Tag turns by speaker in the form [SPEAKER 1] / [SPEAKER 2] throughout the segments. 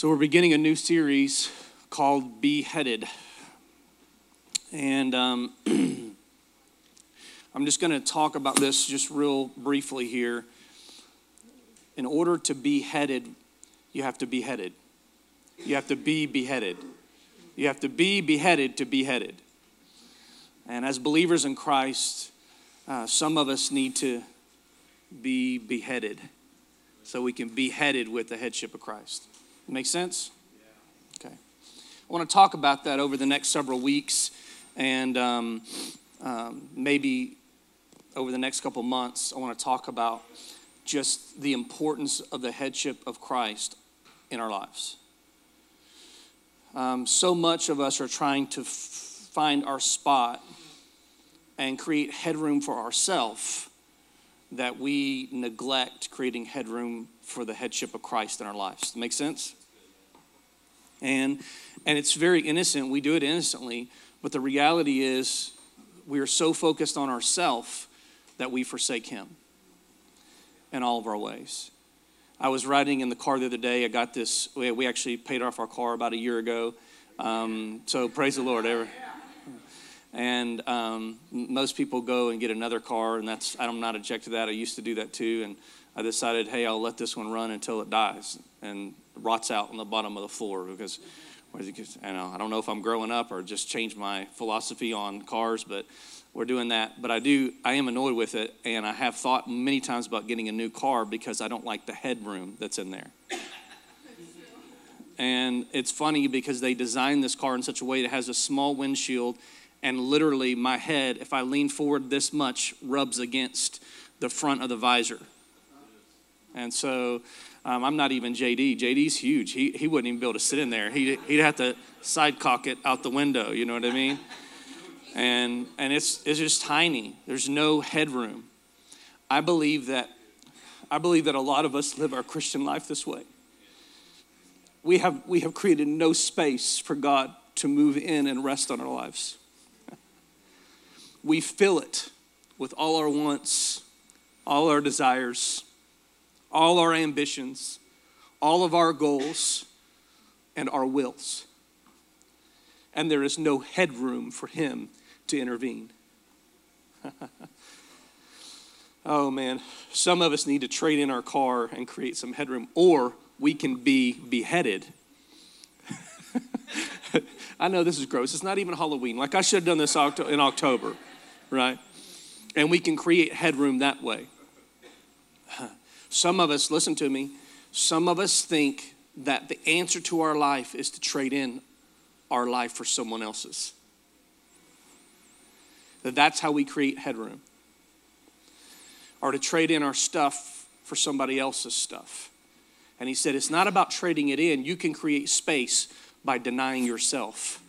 [SPEAKER 1] So, we're beginning a new series called Beheaded. And um, I'm just going to talk about this just real briefly here. In order to be headed, you have to be headed. You have to be beheaded. You have to be beheaded to be headed. And as believers in Christ, uh, some of us need to be beheaded so we can be headed with the headship of Christ. Make sense? Yeah. Okay. I want to talk about that over the next several weeks and um, um, maybe over the next couple months. I want to talk about just the importance of the headship of Christ in our lives. Um, so much of us are trying to f- find our spot and create headroom for ourselves that we neglect creating headroom for the headship of Christ in our lives. Make sense? And and it's very innocent. We do it innocently, but the reality is we are so focused on ourself that we forsake him in all of our ways. I was riding in the car the other day. I got this. We actually paid off our car about a year ago. Um, so praise the Lord. Ever. And um, most people go and get another car, and that's I'm not object to that. I used to do that too, and I decided, hey, I'll let this one run until it dies and rots out on the bottom of the floor because. Know I don't know if I'm growing up or just changed my philosophy on cars, but we're doing that. But I do, I am annoyed with it, and I have thought many times about getting a new car because I don't like the headroom that's in there. and it's funny because they designed this car in such a way that has a small windshield and literally my head, if I lean forward this much, rubs against the front of the visor. And so um, I'm not even JD. JD's huge. He, he wouldn't even be able to sit in there. He, he'd have to side cock it out the window, you know what I mean? And, and it's, it's just tiny. There's no headroom. I believe that I believe that a lot of us live our Christian life this way. We have, we have created no space for God to move in and rest on our lives we fill it with all our wants, all our desires, all our ambitions, all of our goals, and our wills. And there is no headroom for Him to intervene. oh man, some of us need to trade in our car and create some headroom, or we can be beheaded. I know this is gross. It's not even Halloween. Like I should have done this in October right? And we can create headroom that way. Some of us, listen to me, some of us think that the answer to our life is to trade in our life for someone else's. That that's how we create headroom. Or to trade in our stuff for somebody else's stuff. And he said, it's not about trading it in. You can create space by denying yourself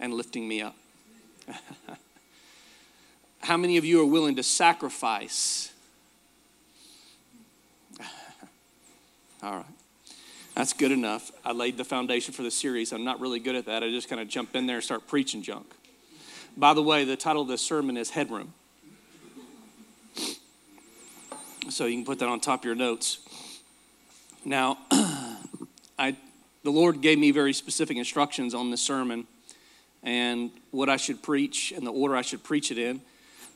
[SPEAKER 1] and lifting me up. How many of you are willing to sacrifice? All right. That's good enough. I laid the foundation for the series. I'm not really good at that. I just kind of jump in there and start preaching junk. By the way, the title of this sermon is Headroom. So you can put that on top of your notes. Now, I, the Lord gave me very specific instructions on this sermon and what I should preach and the order I should preach it in.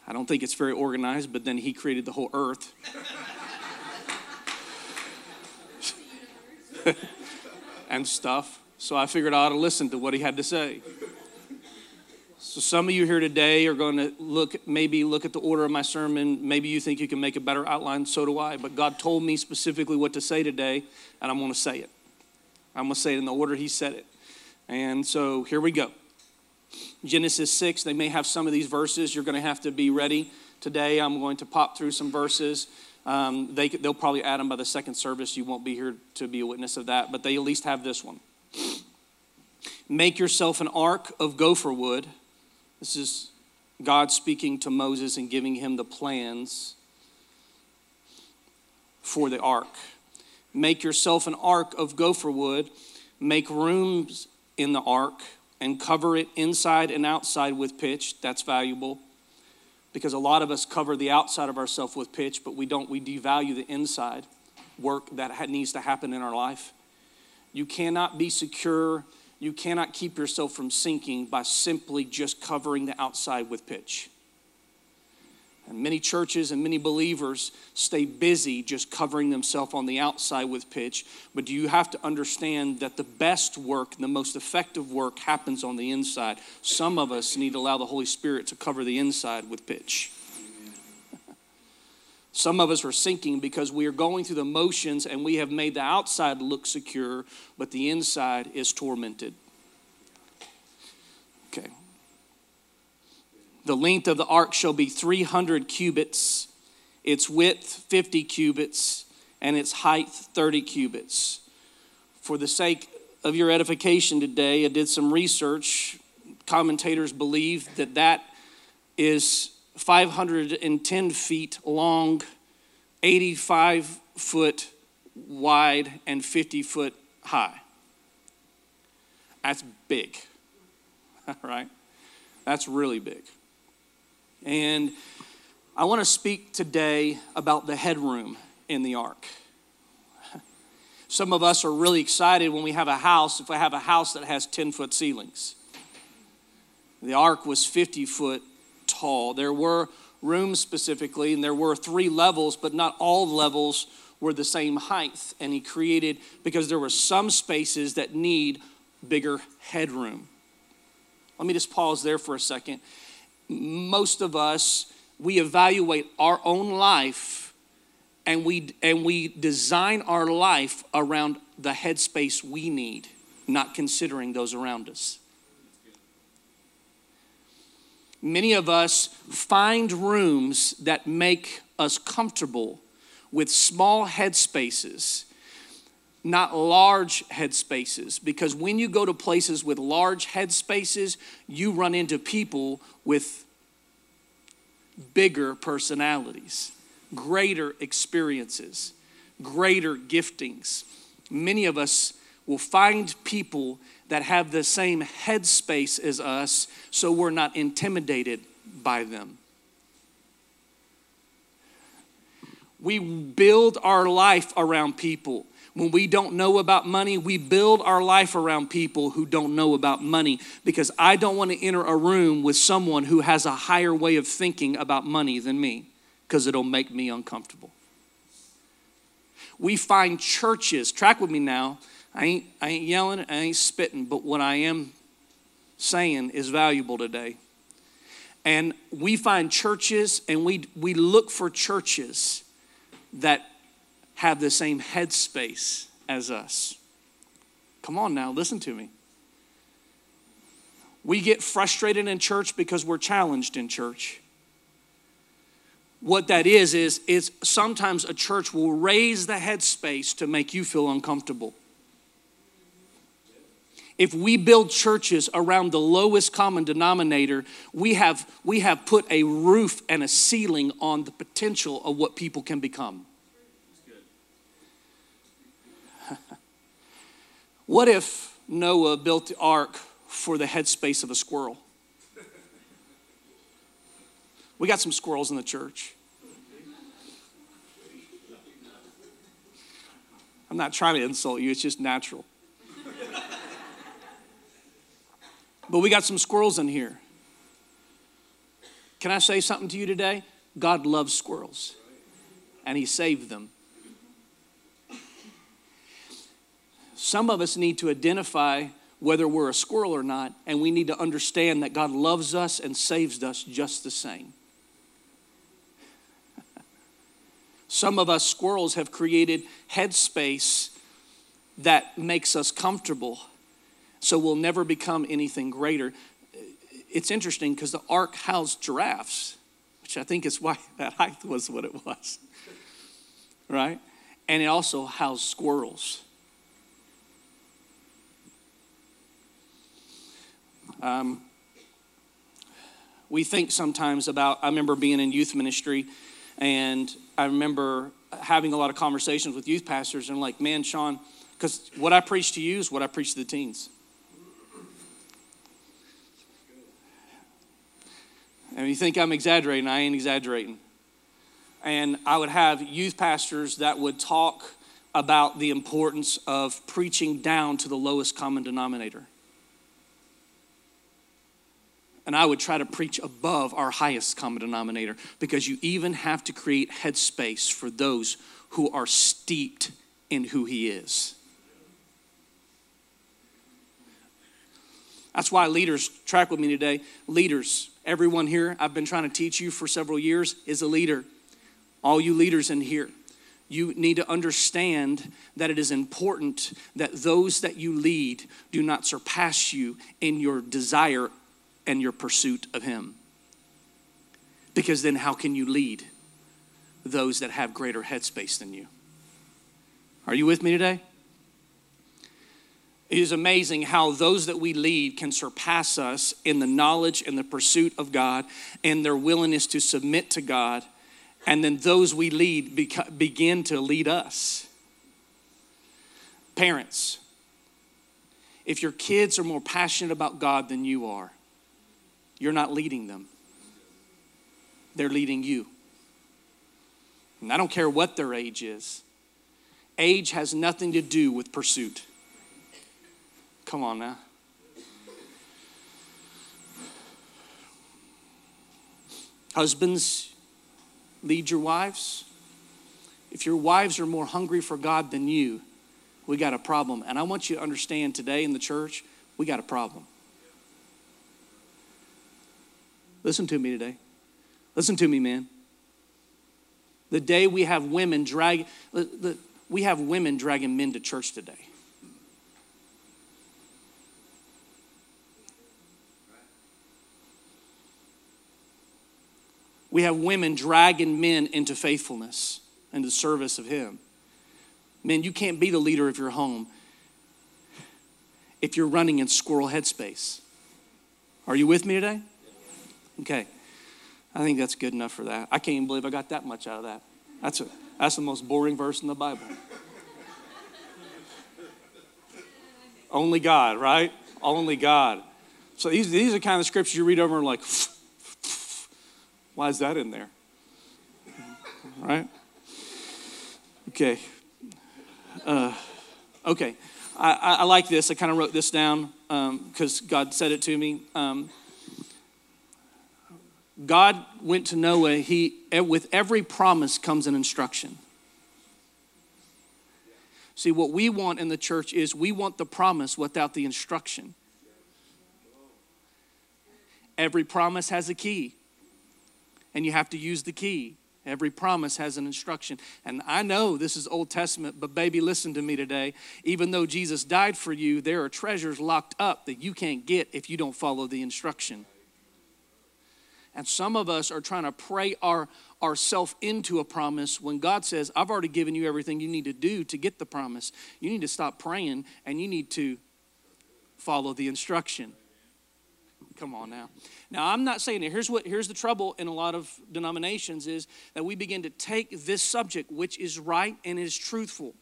[SPEAKER 1] I don't think it's very organized, but then he created the whole earth. and stuff. So I figured I ought to listen to what he had to say. So some of you here today are going to look, maybe look at the order of my sermon. Maybe you think you can make a better outline. So do I. But God told me specifically what to say today, and I'm going to say it. I'm going to say it in the order He said it. And so here we go. Genesis 6, they may have some of these verses. You're going to have to be ready today. I'm going to pop through some verses. Um, they, they'll probably add them by the second service. You won't be here to be a witness of that, but they at least have this one. Make yourself an ark of gopher wood. This is God speaking to Moses and giving him the plans for the ark. Make yourself an ark of gopher wood. Make rooms in the ark and cover it inside and outside with pitch. That's valuable because a lot of us cover the outside of ourselves with pitch, but we don't, we devalue the inside work that needs to happen in our life. You cannot be secure. You cannot keep yourself from sinking by simply just covering the outside with pitch. And many churches and many believers stay busy just covering themselves on the outside with pitch. But do you have to understand that the best work, the most effective work happens on the inside? Some of us need to allow the Holy Spirit to cover the inside with pitch. Some of us are sinking because we are going through the motions and we have made the outside look secure, but the inside is tormented. The length of the ark shall be 300 cubits, its width 50 cubits, and its height 30 cubits. For the sake of your edification today, I did some research. Commentators believe that that is 510 feet long, 85 foot wide, and 50 foot high. That's big, right? That's really big. And I want to speak today about the headroom in the ark. Some of us are really excited when we have a house, if I have a house that has 10 foot ceilings. The ark was 50 foot tall. There were rooms specifically, and there were three levels, but not all levels were the same height. And he created, because there were some spaces that need bigger headroom. Let me just pause there for a second most of us, we evaluate our own life and we, and we design our life around the headspace we need, not considering those around us. Many of us find rooms that make us comfortable with small headspaces, not large headspaces. Because when you go to places with large headspaces, you run into people with bigger personalities, greater experiences, greater giftings. Many of us will find people that have the same headspace as us, so we're not intimidated by them. We build our life around people when we don't know about money, we build our life around people who don't know about money because I don't want to enter a room with someone who has a higher way of thinking about money than me because it'll make me uncomfortable. We find churches, track with me now. I ain't, I ain't yelling, I ain't spitting, but what I am saying is valuable today. And we find churches and we, we look for churches that have the same headspace as us. Come on now, listen to me. We get frustrated in church because we're challenged in church. What that is, is, is sometimes a church will raise the headspace to make you feel uncomfortable. If we build churches around the lowest common denominator, we have, we have put a roof and a ceiling on the potential of what people can become. What if Noah built the ark for the headspace of a squirrel? We got some squirrels in the church. I'm not trying to insult you, it's just natural. but we got some squirrels in here. Can I say something to you today? God loves squirrels, and He saved them. Some of us need to identify whether we're a squirrel or not, and we need to understand that God loves us and saves us just the same. Some of us squirrels have created headspace that makes us comfortable, so we'll never become anything greater. It's interesting because the ark housed giraffes, which I think is why that height was what it was, right? And it also housed squirrels. Um, we think sometimes about, I remember being in youth ministry and I remember having a lot of conversations with youth pastors and like, man, Sean, because what I preach to you is what I preach to the teens. And you think I'm exaggerating, I ain't exaggerating. And I would have youth pastors that would talk about the importance of preaching down to the lowest common denominator. And I would try to preach above our highest common denominator because you even have to create headspace for those who are steeped in who He is. That's why leaders, track with me today. Leaders, everyone here, I've been trying to teach you for several years, is a leader. All you leaders in here, you need to understand that it is important that those that you lead do not surpass you in your desire and your pursuit of Him. Because then, how can you lead those that have greater headspace than you? Are you with me today? It is amazing how those that we lead can surpass us in the knowledge and the pursuit of God and their willingness to submit to God. And then those we lead beca- begin to lead us. Parents, if your kids are more passionate about God than you are, you're not leading them, they're leading you. And I don't care what their age is, age has nothing to do with pursuit. Come on now. Husbands, lead your wives. If your wives are more hungry for God than you, we got a problem. And I want you to understand today in the church, we got a problem. Listen to me today. Listen to me, man. The day we have women drag, we have women dragging men to church today. We have women dragging men into faithfulness and the service of Him. Men, you can't be the leader of your home if you're running in squirrel headspace. Are you with me today? Okay. I think that's good enough for that. I can't even believe I got that much out of that. That's, a, that's the most boring verse in the Bible. Only God, right? Only God. So these, these are kind of scriptures you read over and like, why is that in there? Right? Okay. Uh, okay. I, I, I, like this. I kind of wrote this down because um, God said it to me. Um, God went to Noah, he, eh, with every promise comes an instruction. See, what we want in the church is we want the promise without the instruction. Every promise has a key and you have to use the key. Every promise has an instruction. And I know this is Old Testament, but baby, listen to me today. Even though Jesus died for you, there are treasures locked up that you can't get if you don't follow the instruction. And some of us are trying to pray our ourself into a promise when God says, I've already given you everything you need to do to get the promise. You need to stop praying and you need to follow the instruction. Come on now. Now I'm not saying. Here's what here's the trouble in a lot of denominations is that we begin to take this subject, which is right and is truthful,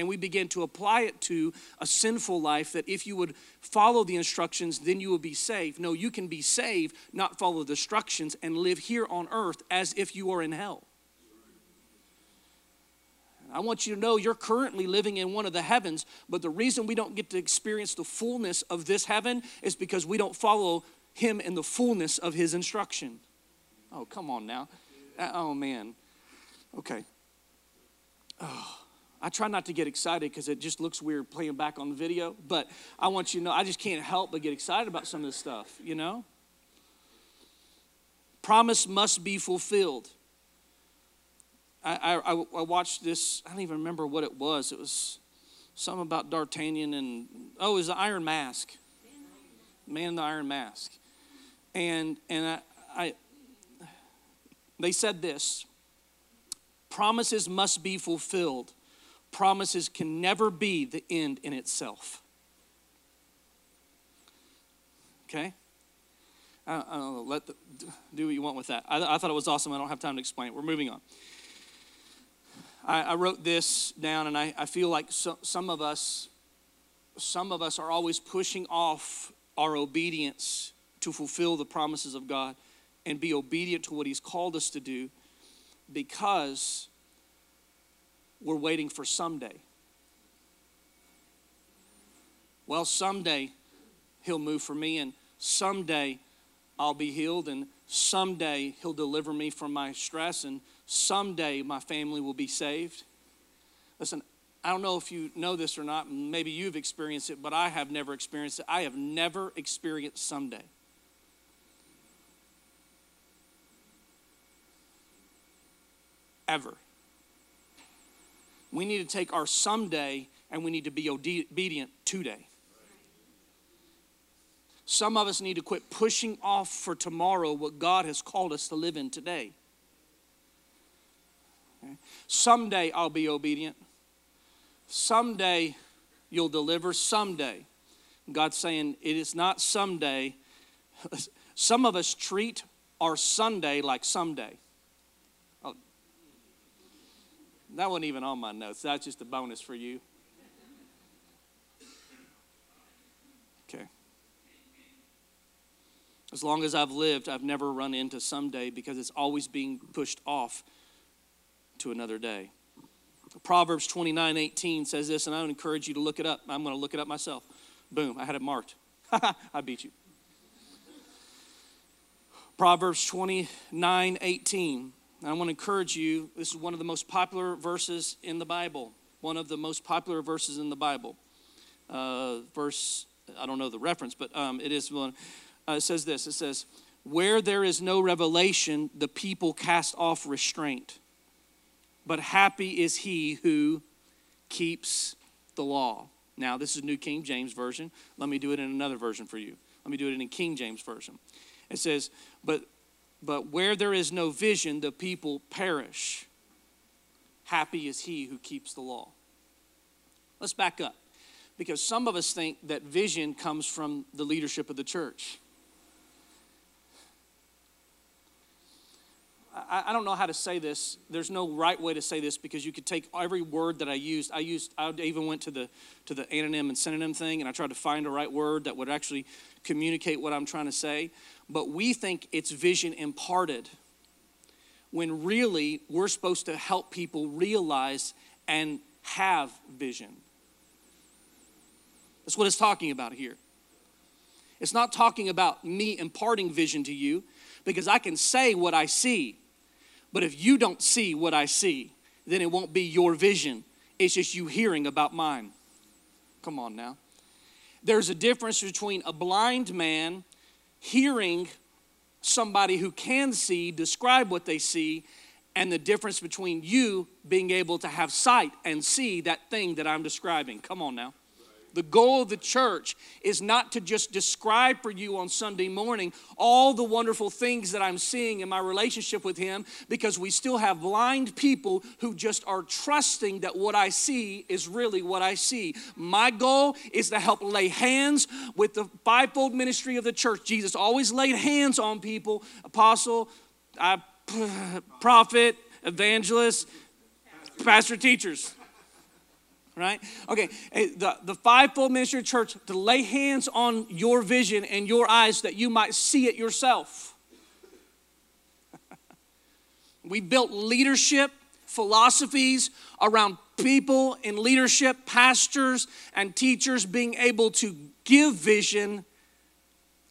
[SPEAKER 1] and we begin to apply it to a sinful life that if you would follow the instructions, then you will be saved. No, you can be saved, not follow the instructions, and live here on earth as if you are in hell. I want you to know you're currently living in one of the heavens, but the reason we don't get to experience the fullness of this heaven is because we don't follow Him in the fullness of His instruction. Oh, come on now. Uh, oh, man. Okay. Oh, I try not to get excited because it just looks weird playing back on the video, but I want you to know I just can't help but get excited about some of this stuff, you know? Promise must be fulfilled. I, I, I watched this, I don't even remember what it was. It was something about D'Artagnan and, oh, it was the Iron Mask. Man in the Iron Mask. And, and I, I, they said this promises must be fulfilled. Promises can never be the end in itself. Okay? I, I don't know, let the, do what you want with that. I, I thought it was awesome. I don't have time to explain it. We're moving on. I, I wrote this down, and I, I feel like so, some of us, some of us are always pushing off our obedience to fulfill the promises of God and be obedient to what He's called us to do because we're waiting for someday. Well, someday he'll move for me, and someday I'll be healed, and someday he'll deliver me from my stress, and someday my family will be saved. Listen, I don't know if you know this or not, maybe you've experienced it, but I have never experienced it. I have never experienced someday. Ever. We need to take our someday and we need to be obedient today. Some of us need to quit pushing off for tomorrow what God has called us to live in today. Okay? Someday I'll be obedient. Someday you'll deliver. Someday. God's saying it is not someday. Some of us treat our Sunday like someday. Oh, that wasn't even on my notes. That's just a bonus for you. Okay. As long as I've lived, I've never run into someday because it's always being pushed off to another day. Proverbs 29 18 says this, and I would encourage you to look it up. I'm going to look it up myself. Boom, I had it marked. I beat you. Proverbs 29 18. I want to encourage you, this is one of the most popular verses in the Bible. One of the most popular verses in the Bible. Uh, verse, I don't know the reference, but um, it is one uh, it says this it says, Where there is no revelation, the people cast off restraint. But happy is he who keeps the law. Now, this is New King James Version. Let me do it in another version for you. Let me do it in King James Version. It says, But but where there is no vision, the people perish. Happy is he who keeps the law. Let's back up because some of us think that vision comes from the leadership of the church. I, I, don't know how to say this. There's no right way to say this because you could take every word that I used. I used. I even went to the to the anonym and synonym thing, and I tried to find a right word that would actually communicate what I'm trying to say. But we think it's vision imparted, when really we're supposed to help people realize and have vision. That's what it's talking about here. It's not talking about me imparting vision to you because I can say what I see. But if you don't see what I see, then it won't be your vision. It's just you hearing about mine. Come on now. There's a difference between a blind man hearing somebody who can see describe what they see and the difference between you being able to have sight and see that thing that I'm describing. Come on now. The goal of the church is not to just describe for you on Sunday morning all the wonderful things that I'm seeing in my relationship with Him, because we still have blind people who just are trusting that what I see is really what I see. My goal is to help lay hands with the fivefold ministry of the church. Jesus always laid hands on people apostle, prophet, evangelist, pastor, teachers right? Okay, eh, the, the fivefold ministry of church to lay hands on your vision and your eyes that you might see it yourself. we built leadership philosophies around people in leadership, pastors and teachers being able to give vision.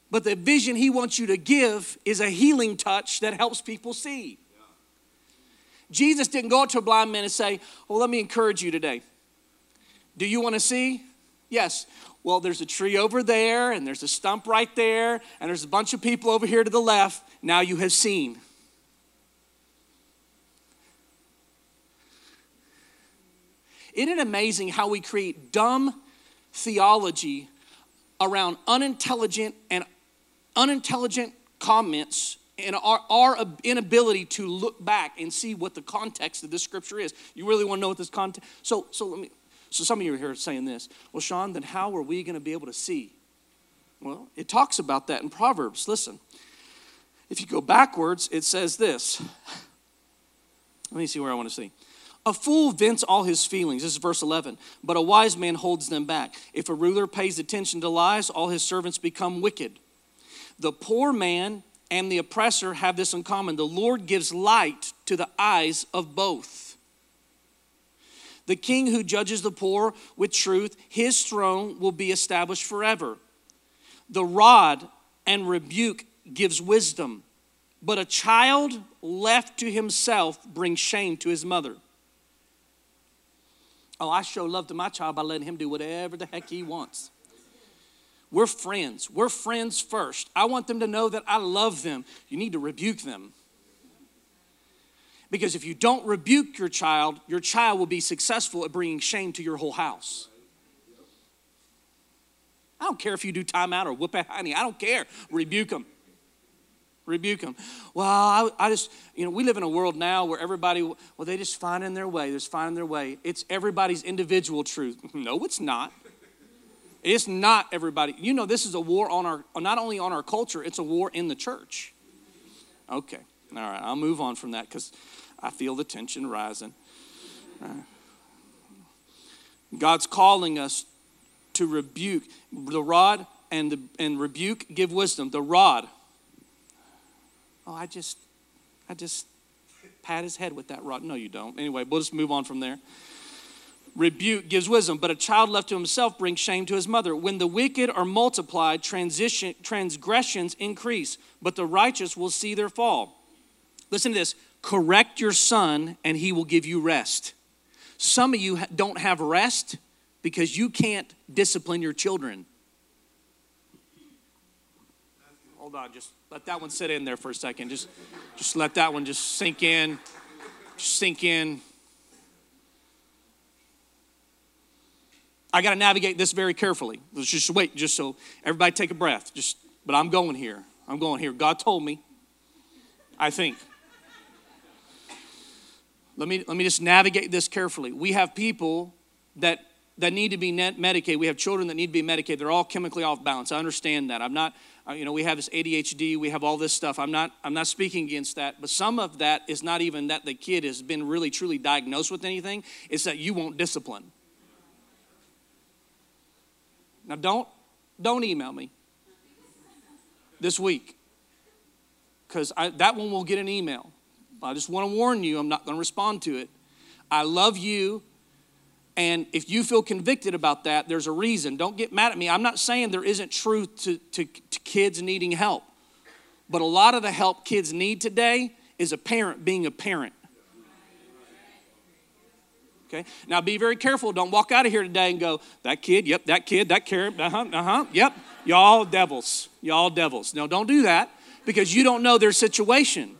[SPEAKER 1] But the vision he wants you to give is a healing touch that helps people see. Jesus didn't go up to a blind man and say, Well, let me encourage you today. Do you want to see? Yes. Well, there's a tree over there, and there's a stump right there, and there's a bunch of people over here to the left. Now you have seen. Isn't it amazing how we create dumb theology around unintelligent and unintelligent comments and our, our inability to look back and see what the context of this scripture is? You really want to know what this context? So, so let me so some of you are here saying this. Well, Sean, then how are we going to be able to see? Well, it talks about that in Proverbs. Listen, if you go backwards, it says this. Let me see where I want to see. A fool vents all his feelings. This is verse 11. But a wise man holds them back. If a ruler pays attention to lies, all his servants become wicked. The poor man and the oppressor have this in common the Lord gives light to the eyes of both. The king who judges the poor with truth, his throne will be established forever. The rod and rebuke gives wisdom, but a child left to himself brings shame to his mother. Oh, I show love to my child by letting him do whatever the heck he wants. We're friends. We're friends first. I want them to know that I love them. You need to rebuke them. Because if you don't rebuke your child, your child will be successful at bringing shame to your whole house. I don't care if you do timeout or whoop a honey. I don't care. Rebuke them. Rebuke them. Well, I, I, just, you know, we live in a world now where everybody, well, they just find in their way. They're just finding their way. It's everybody's individual truth. No, it's not. It's not everybody. You know, this is a war on our, not only on our culture, it's a war in the church. Okay. All right. I'll move on from that because I feel the tension rising. God's calling us to rebuke. The rod and, the, and rebuke give wisdom. The rod. Oh, I just, I just pat his head with that rod. No, you don't. Anyway, we'll just move on from there. Rebuke gives wisdom, but a child left to himself brings shame to his mother. When the wicked are multiplied, transition, transgressions increase, but the righteous will see their fall. Listen to this correct your son, and he will give you rest. Some of you don't have rest because you can't discipline your children. Hold on, just let that one sit in there for a second. Just, just let that one just sink in. Just sink in. I got to navigate this very carefully. Let's just wait, just so everybody take a breath. Just, but I'm going here. I'm going here. God told me. I think. Let me, let me just navigate this carefully. We have people that, that need to be medicated. We have children that need to be medicated. They're all chemically off balance. I understand that. I'm not, uh, you know, we have this ADHD, we have all this stuff. I'm not, I'm not speaking against that, but some of that is not even that the kid has been really truly diagnosed with anything. It's that you won't discipline. Now don't, don't email me this week because that one will get an email. I just want to warn you, I'm not going to respond to it. I love you. And if you feel convicted about that, there's a reason. Don't get mad at me. I'm not saying there isn't truth to, to, to kids needing help. But a lot of the help kids need today is a parent being a parent. Okay? Now be very careful. Don't walk out of here today and go, that kid, yep, that kid, that kid, uh huh, uh huh, yep. Y'all devils. Y'all devils. No, don't do that because you don't know their situation.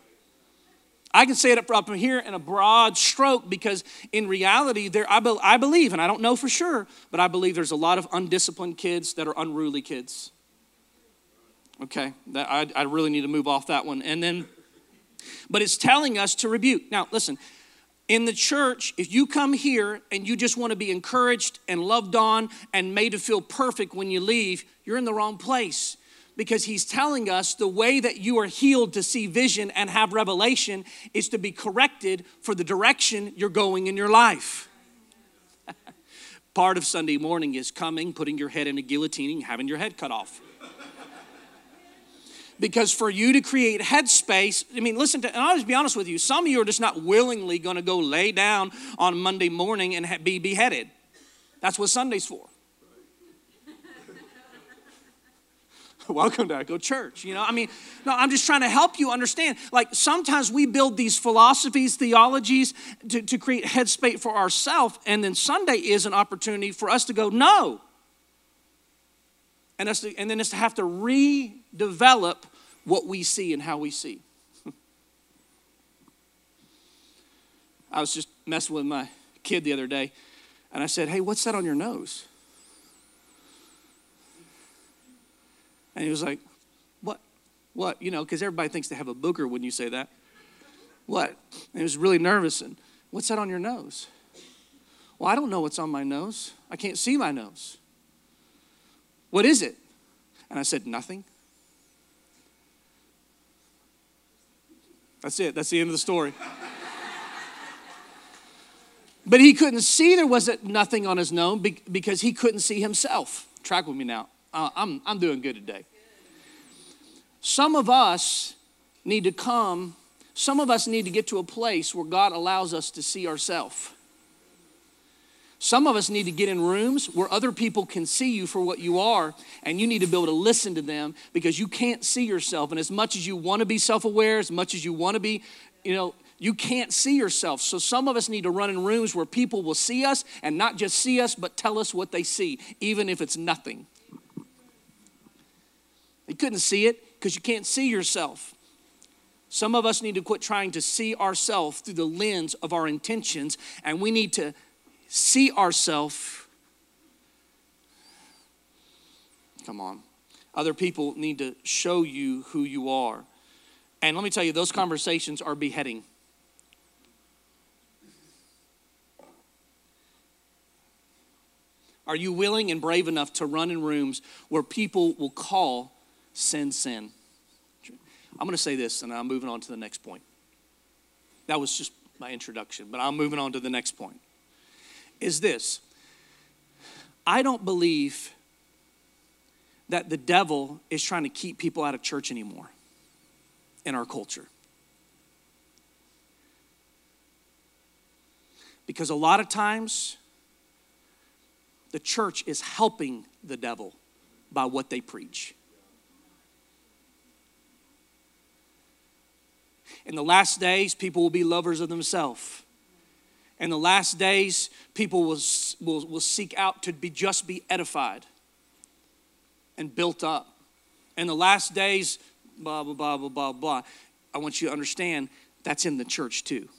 [SPEAKER 1] I can say it up, from here in a broad stroke because in reality, there I, be, I believe, and I don't know for sure, but I believe there's a lot of undisciplined kids that are unruly kids. Okay, that, I, I really need to move off that one. And then, but it's telling us to rebuke. Now, listen, in the church, if you come here and you just want to be encouraged and loved on and made to feel perfect when you leave, you're in the wrong place because he's telling us the way that you are healed to see vision and have revelation is to be corrected for the direction you're going in your life. Part of Sunday morning is coming, putting your head in a guillotine, and having your head cut off. because for you to create headspace, I mean, listen to, and I'll just be honest with you, some of you are just not willingly going to go lay down on Monday morning and be beheaded. That's what Sunday's for. welcome to Echo Church. You know, I mean, no, I'm just trying to help you understand. Like sometimes we build these philosophies, theologies to, to create headspace for ourselves, and then Sunday is an opportunity for us to go, no. And, us to, and then it's to have to redevelop what we see and how we see. I was just messing with my kid the other day, and I said, Hey, what's that on your nose? And he was like, What? What? You know, because everybody thinks they have a booger when you say that. What? And he was really nervous. And what's that on your nose? Well, I don't know what's on my nose. I can't see my nose. What is it? And I said, Nothing. That's it. That's the end of the story. but he couldn't see there wasn't nothing on his nose because he couldn't see himself. Track with me now. Uh, I'm, I'm doing good today. Some of us need to come, some of us need to get to a place where God allows us to see ourselves. Some of us need to get in rooms where other people can see you for what you are, and you need to be able to listen to them because you can't see yourself. And as much as you want to be self aware, as much as you want to be, you know, you can't see yourself. So some of us need to run in rooms where people will see us and not just see us, but tell us what they see, even if it's nothing. You couldn't see it because you can't see yourself. Some of us need to quit trying to see ourselves through the lens of our intentions, and we need to see ourselves. Come on. Other people need to show you who you are. And let me tell you, those conversations are beheading. Are you willing and brave enough to run in rooms where people will call sin sin? I'm going to say this and I'm moving on to the next point. That was just my introduction, but I'm moving on to the next point is this I don't believe that the devil is trying to keep people out of church anymore in our culture. Because a lot of times, the church is helping the devil by what they preach. In the last days, people will be lovers of themselves in the last days, people will, will, will seek out to be just be edified and built up. In the last days, blah, blah, blah, blah, blah, blah. I want you to understand that's in the church too.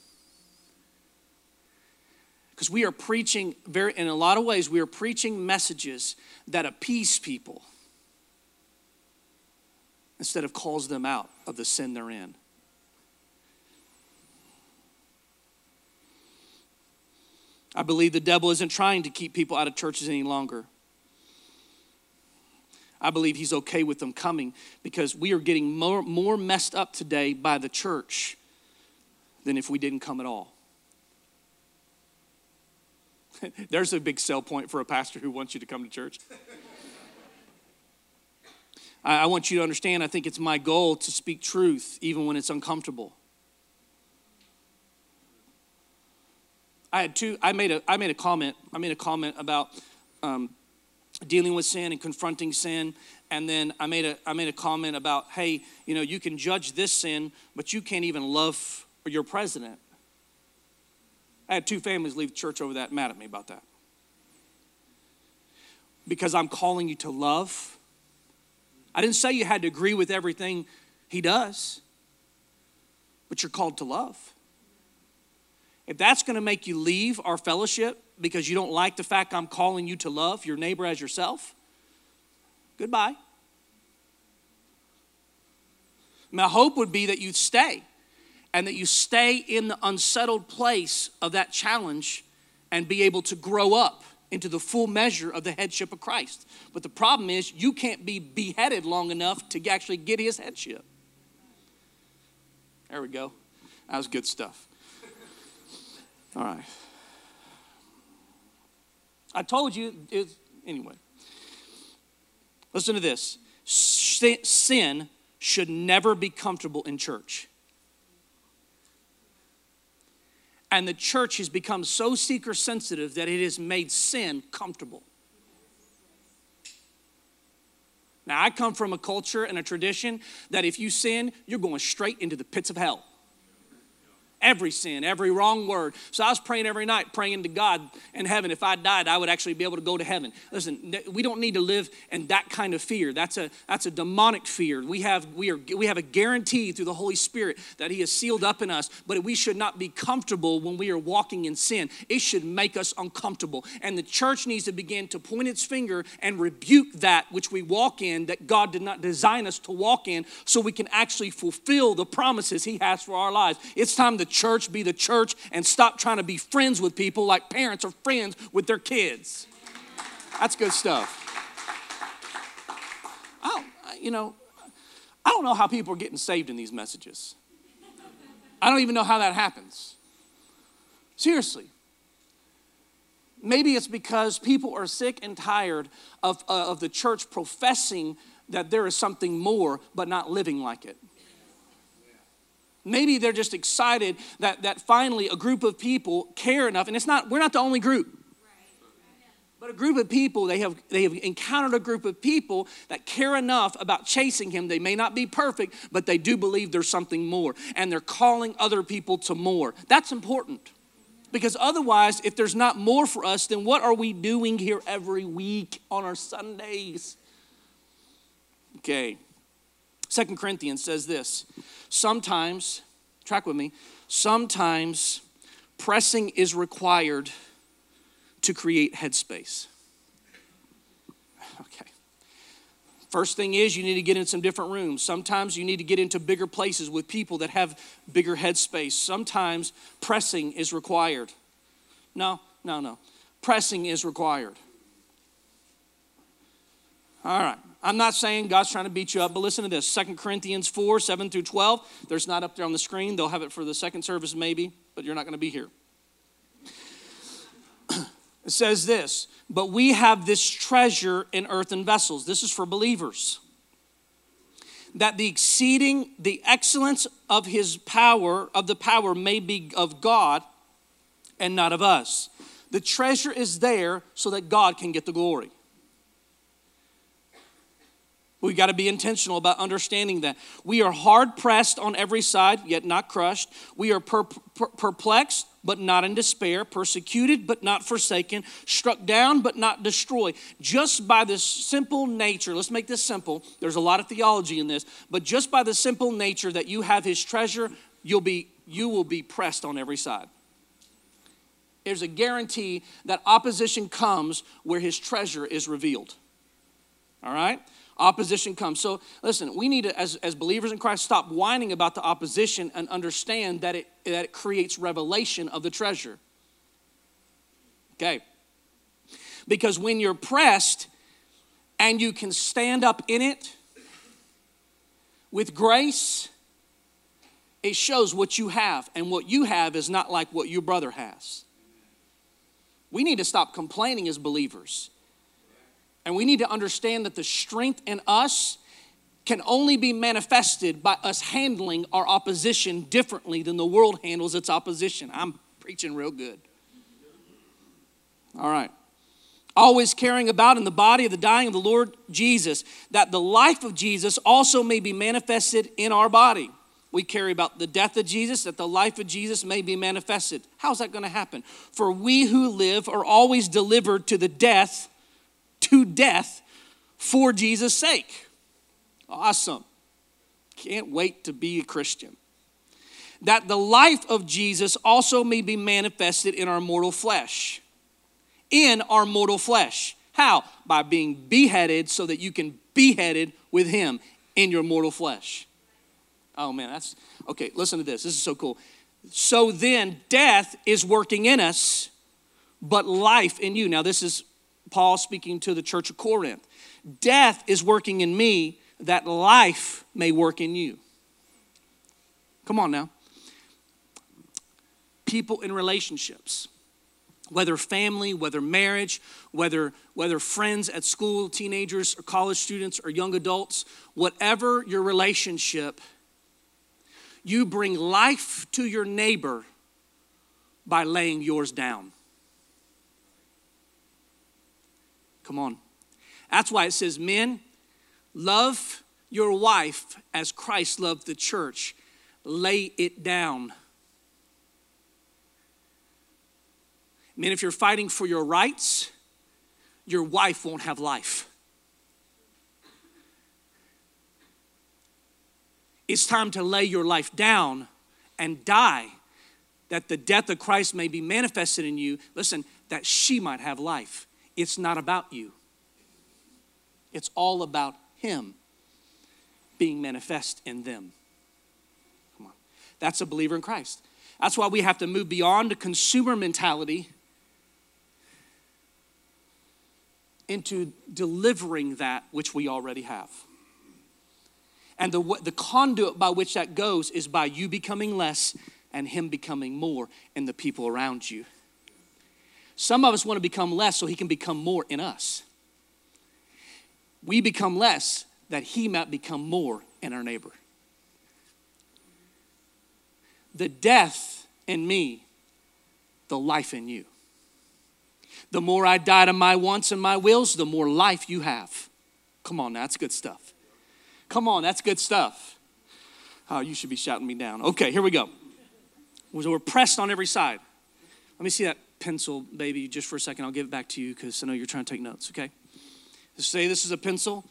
[SPEAKER 1] Because we are preaching very in a lot of ways, we are preaching messages that appease people instead of calls them out of the sin they're in. I believe the devil isn't trying to keep people out of churches any longer. I believe he's okay with them coming because we are getting more, more messed up today by the church than if we didn't come at all. There's a big sell point for a pastor who wants you to come to church. I, I want you to understand, I think it's my goal to speak truth even when it's uncomfortable. I had two. I made a. I made a comment. I made a comment about um, dealing with sin and confronting sin, and then I made a. I made a comment about, hey, you know, you can judge this sin, but you can't even love your president. I had two families leave church over that, mad at me about that. Because I'm calling you to love. I didn't say you had to agree with everything he does, but you're called to love. If that's going to make you leave our fellowship because you don't like the fact I'm calling you to love your neighbor as yourself, goodbye. My hope would be that you stay and that you stay in the unsettled place of that challenge and be able to grow up into the full measure of the headship of Christ. But the problem is, you can't be beheaded long enough to actually get his headship. There we go. That was good stuff. All right. I told you, anyway. Listen to this sin should never be comfortable in church. And the church has become so seeker sensitive that it has made sin comfortable. Now, I come from a culture and a tradition that if you sin, you're going straight into the pits of hell every sin, every wrong word. So I was praying every night, praying to God in heaven. If I died, I would actually be able to go to heaven. Listen, we don't need to live in that kind of fear. That's a that's a demonic fear. We have we are we have a guarantee through the Holy Spirit that He is sealed up in us. But we should not be comfortable when we are walking in sin. It should make us uncomfortable. And the church needs to begin to point its finger and rebuke that which we walk in that God did not design us to walk in, so we can actually fulfill the promises He has for our lives. It's time to church be the church and stop trying to be friends with people like parents are friends with their kids. That's good stuff. I you know, I don't know how people are getting saved in these messages. I don't even know how that happens. Seriously. Maybe it's because people are sick and tired of, uh, of the church professing that there is something more, but not living like it. Maybe they're just excited that, that finally a group of people care enough, and it's not, we're not the only group. But a group of people, they have, they have encountered a group of people that care enough about chasing him. They may not be perfect, but they do believe there's something more. And they're calling other people to more. That's important. Because otherwise, if there's not more for us, then what are we doing here every week on our Sundays? Okay. Second Corinthians says this sometimes, track with me, sometimes pressing is required to create headspace. Okay. First thing is, you need to get in some different rooms. Sometimes you need to get into bigger places with people that have bigger headspace. Sometimes pressing is required. No, no, no. Pressing is required. All right. I'm not saying God's trying to beat you up, but listen to this. Second Corinthians 4, 7 through 12. There's not up there on the screen. They'll have it for the second service, maybe, but you're not going to be here. It says this, but we have this treasure in earthen vessels. This is for believers. That the exceeding, the excellence of his power, of the power may be of God and not of us. The treasure is there so that God can get the glory. We've got to be intentional about understanding that. We are hard pressed on every side, yet not crushed. We are per- per- perplexed, but not in despair, persecuted, but not forsaken, struck down, but not destroyed. Just by this simple nature, let's make this simple. There's a lot of theology in this, but just by the simple nature that you have his treasure, you'll be, you will be pressed on every side. There's a guarantee that opposition comes where his treasure is revealed. All right? Opposition comes. So listen, we need to, as, as believers in Christ, stop whining about the opposition and understand that it, that it creates revelation of the treasure. Okay. Because when you're pressed and you can stand up in it with grace, it shows what you have. And what you have is not like what your brother has. We need to stop complaining as believers and we need to understand that the strength in us can only be manifested by us handling our opposition differently than the world handles its opposition. I'm preaching real good. All right. Always caring about in the body of the dying of the Lord Jesus, that the life of Jesus also may be manifested in our body. We carry about the death of Jesus, that the life of Jesus may be manifested. How's that going to happen? For we who live are always delivered to the death to death for Jesus' sake. Awesome. Can't wait to be a Christian. That the life of Jesus also may be manifested in our mortal flesh. In our mortal flesh. How? By being beheaded so that you can be headed with Him in your mortal flesh. Oh man, that's okay. Listen to this. This is so cool. So then, death is working in us, but life in you. Now, this is Paul speaking to the church of Corinth. Death is working in me that life may work in you. Come on now. People in relationships, whether family, whether marriage, whether, whether friends at school, teenagers or college students or young adults, whatever your relationship, you bring life to your neighbor by laying yours down. Come on. That's why it says, Men, love your wife as Christ loved the church. Lay it down. Men, if you're fighting for your rights, your wife won't have life. It's time to lay your life down and die that the death of Christ may be manifested in you. Listen, that she might have life. It's not about you, it's all about Him being manifest in them. Come on. That's a believer in Christ. That's why we have to move beyond a consumer mentality into delivering that which we already have. And the, the conduit by which that goes is by you becoming less and Him becoming more in the people around you. Some of us want to become less so he can become more in us. We become less that he might become more in our neighbor. The death in me, the life in you. The more I die to my wants and my wills, the more life you have. Come on, that's good stuff. Come on, that's good stuff. Oh, you should be shouting me down. Okay, here we go. We're pressed on every side. Let me see that pencil, baby, just for a second. I'll give it back to you because I know you're trying to take notes, okay? say this is a pencil,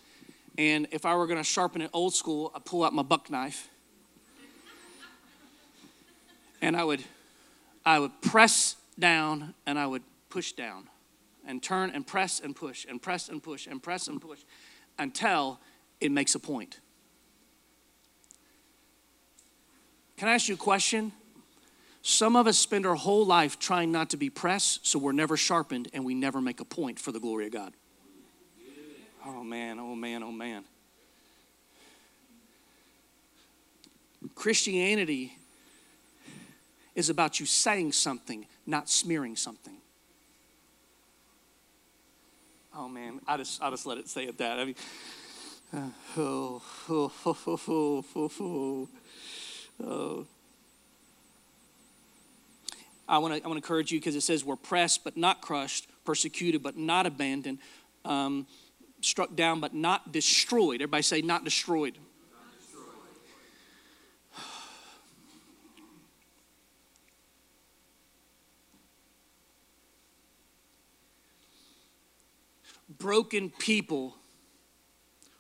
[SPEAKER 1] and if I were going to sharpen it old school, I'd pull out my buck knife. And I would, I would press down and I would push down and turn and press and push and press and push and press and push until it makes a point. Can I ask you a question? Some of us spend our whole life trying not to be pressed, so we're never sharpened and we never make a point for the glory of God. Oh man, oh man, oh man. Christianity is about you saying something, not smearing something. Oh man, I just I just let it say it that. I mean, uh, oh, oh, oh, oh, oh, oh, oh. I want to I want to encourage you because it says we're pressed but not crushed, persecuted but not abandoned, um, struck down but not destroyed. Everybody say not destroyed. Not destroyed. Broken people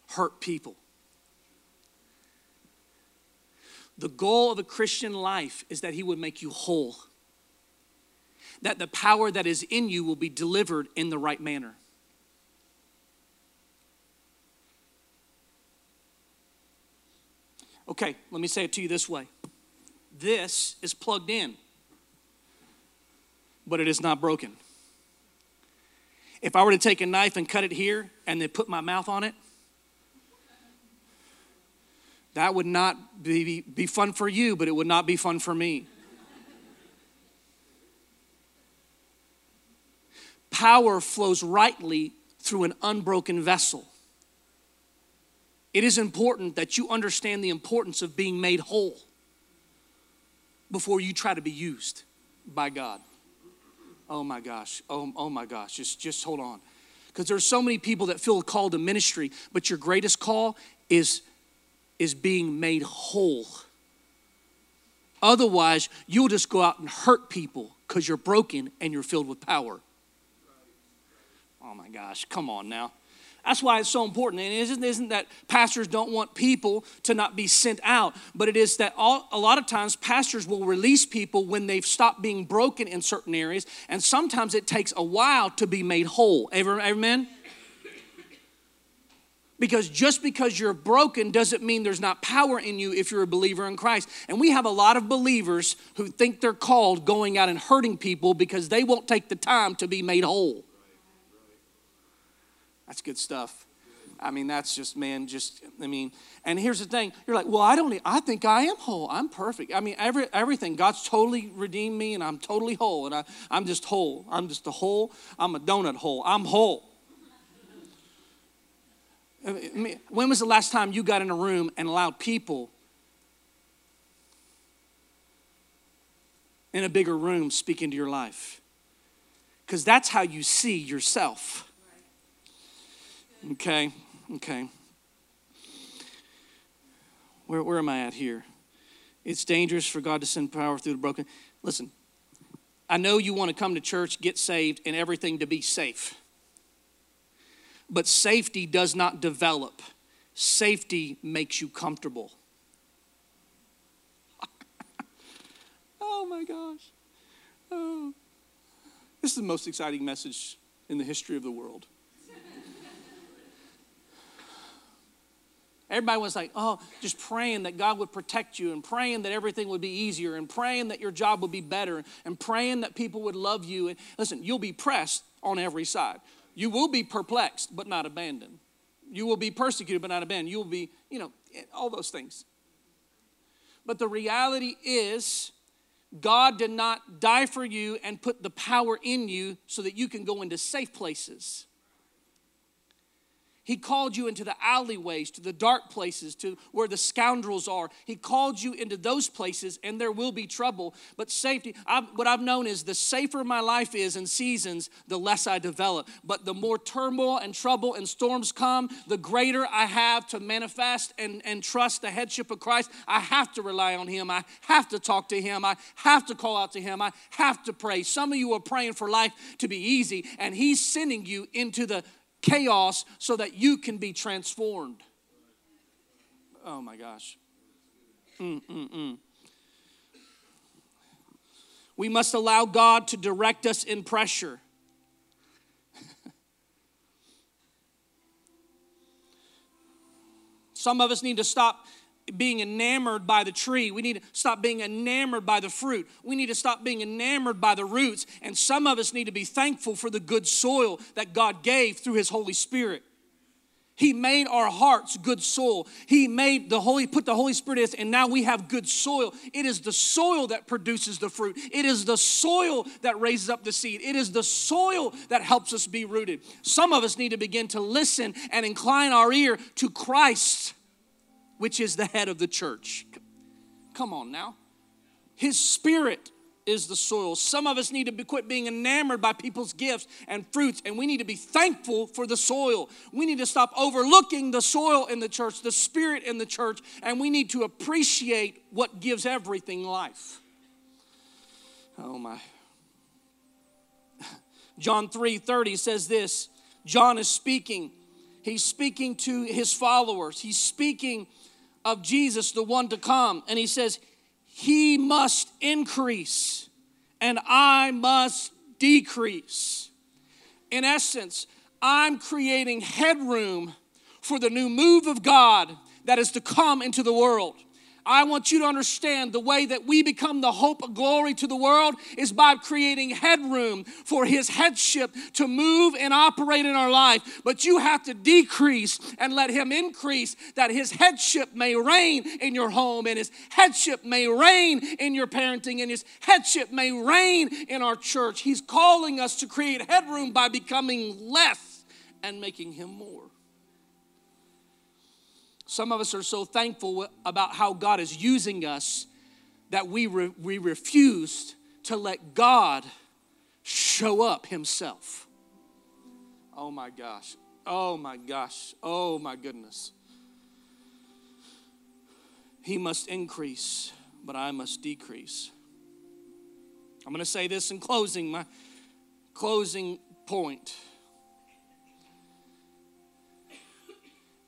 [SPEAKER 1] hurt people. The goal of a Christian life is that he would make you whole that the power that is in you will be delivered in the right manner. Okay, let me say it to you this way this is plugged in, but it is not broken. If I were to take a knife and cut it here and then put my mouth on it, that would not be, be fun for you, but it would not be fun for me. Power flows rightly through an unbroken vessel. It is important that you understand the importance of being made whole before you try to be used by God. Oh my gosh. Oh, oh my gosh. Just, just hold on. Because there's so many people that feel called to ministry, but your greatest call is, is being made whole. Otherwise, you'll just go out and hurt people because you're broken and you're filled with power. Oh my gosh, come on now. That's why it's so important. And it isn't, isn't that pastors don't want people to not be sent out, but it is that all, a lot of times pastors will release people when they've stopped being broken in certain areas, and sometimes it takes a while to be made whole. Amen? Because just because you're broken doesn't mean there's not power in you if you're a believer in Christ. And we have a lot of believers who think they're called going out and hurting people because they won't take the time to be made whole. That's good stuff. I mean, that's just, man, just, I mean, and here's the thing. You're like, well, I don't, I think I am whole. I'm perfect. I mean, every, everything. God's totally redeemed me and I'm totally whole. And I, I'm just whole. I'm just a whole. I'm a donut hole. I'm whole. when was the last time you got in a room and allowed people in a bigger room speak into your life? Because that's how you see yourself. Okay, okay. Where, where am I at here? It's dangerous for God to send power through the broken. Listen, I know you want to come to church, get saved, and everything to be safe. But safety does not develop, safety makes you comfortable. oh my gosh. Oh. This is the most exciting message in the history of the world. Everybody was like, oh, just praying that God would protect you and praying that everything would be easier and praying that your job would be better and praying that people would love you. And listen, you'll be pressed on every side. You will be perplexed, but not abandoned. You will be persecuted, but not abandoned. You will be, you know, all those things. But the reality is, God did not die for you and put the power in you so that you can go into safe places. He called you into the alleyways, to the dark places, to where the scoundrels are. He called you into those places, and there will be trouble. But safety, I've, what I've known is the safer my life is in seasons, the less I develop. But the more turmoil and trouble and storms come, the greater I have to manifest and, and trust the headship of Christ. I have to rely on Him. I have to talk to Him. I have to call out to Him. I have to pray. Some of you are praying for life to be easy, and He's sending you into the chaos so that you can be transformed. Oh my gosh. Mm-mm-mm. We must allow God to direct us in pressure. Some of us need to stop being enamored by the tree. We need to stop being enamored by the fruit. We need to stop being enamored by the roots. And some of us need to be thankful for the good soil that God gave through His Holy Spirit. He made our hearts good soil. He made the Holy, put the Holy Spirit in us, and now we have good soil. It is the soil that produces the fruit. It is the soil that raises up the seed. It is the soil that helps us be rooted. Some of us need to begin to listen and incline our ear to Christ which is the head of the church. Come on now. His spirit is the soil. Some of us need to be, quit being enamored by people's gifts and fruits, and we need to be thankful for the soil. We need to stop overlooking the soil in the church, the spirit in the church, and we need to appreciate what gives everything life. Oh my. John 3 30 says this John is speaking. He's speaking to his followers. He's speaking of Jesus, the one to come. And he says, He must increase and I must decrease. In essence, I'm creating headroom for the new move of God that is to come into the world. I want you to understand the way that we become the hope of glory to the world is by creating headroom for His headship to move and operate in our life. But you have to decrease and let Him increase that His headship may reign in your home and His headship may reign in your parenting and His headship may reign in our church. He's calling us to create headroom by becoming less and making Him more. Some of us are so thankful about how God is using us that we, re- we refuse to let God show up Himself. Oh my gosh. Oh my gosh. Oh my goodness. He must increase, but I must decrease. I'm going to say this in closing, my closing point.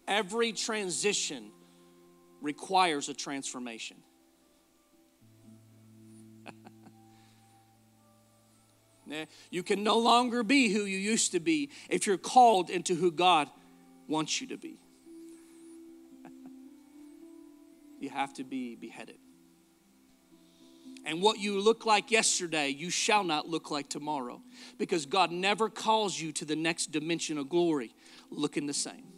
[SPEAKER 1] Every transition requires a transformation. you can no longer be who you used to be if you're called into who God wants you to be. you have to be beheaded. And what you look like yesterday, you shall not look like tomorrow because God never calls you to the next dimension of glory looking the same.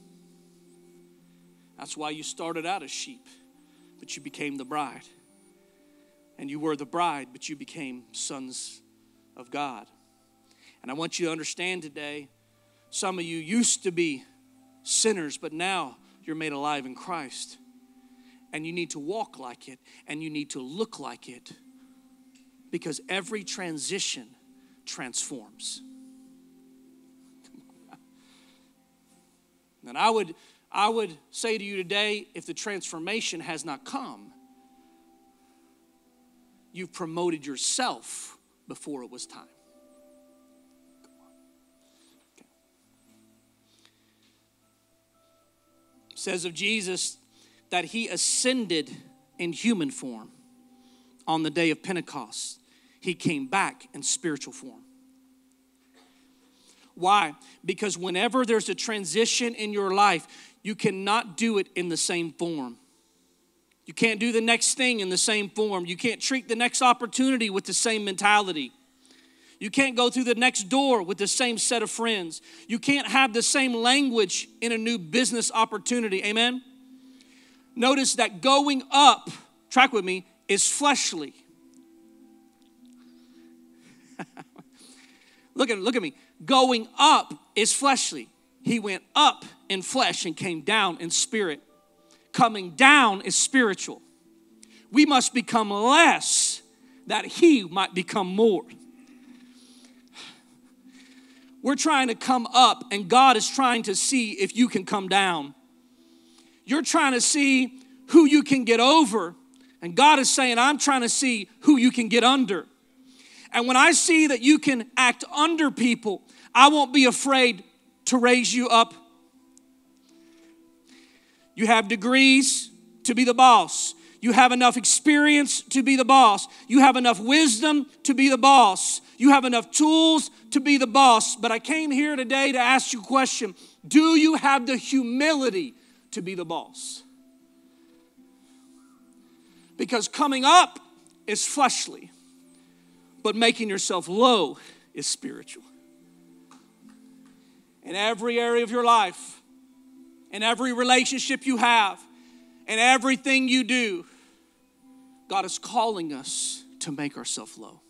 [SPEAKER 1] That's why you started out as sheep, but you became the bride. And you were the bride, but you became sons of God. And I want you to understand today some of you used to be sinners, but now you're made alive in Christ. And you need to walk like it and you need to look like it because every transition transforms. And I would I would say to you today if the transformation has not come, you've promoted yourself before it was time. Okay. Says of Jesus that he ascended in human form on the day of Pentecost. He came back in spiritual form. Why? Because whenever there's a transition in your life, you cannot do it in the same form. You can't do the next thing in the same form. You can't treat the next opportunity with the same mentality. You can't go through the next door with the same set of friends. You can't have the same language in a new business opportunity. Amen? Notice that going up, track with me, is fleshly. look at look at me. Going up is fleshly. He went up in flesh and came down in spirit. Coming down is spiritual. We must become less that he might become more. We're trying to come up, and God is trying to see if you can come down. You're trying to see who you can get over, and God is saying, I'm trying to see who you can get under. And when I see that you can act under people, I won't be afraid to raise you up. You have degrees to be the boss. You have enough experience to be the boss. You have enough wisdom to be the boss. You have enough tools to be the boss. But I came here today to ask you a question Do you have the humility to be the boss? Because coming up is fleshly, but making yourself low is spiritual. In every area of your life, in every relationship you have, in everything you do, God is calling us to make ourselves low.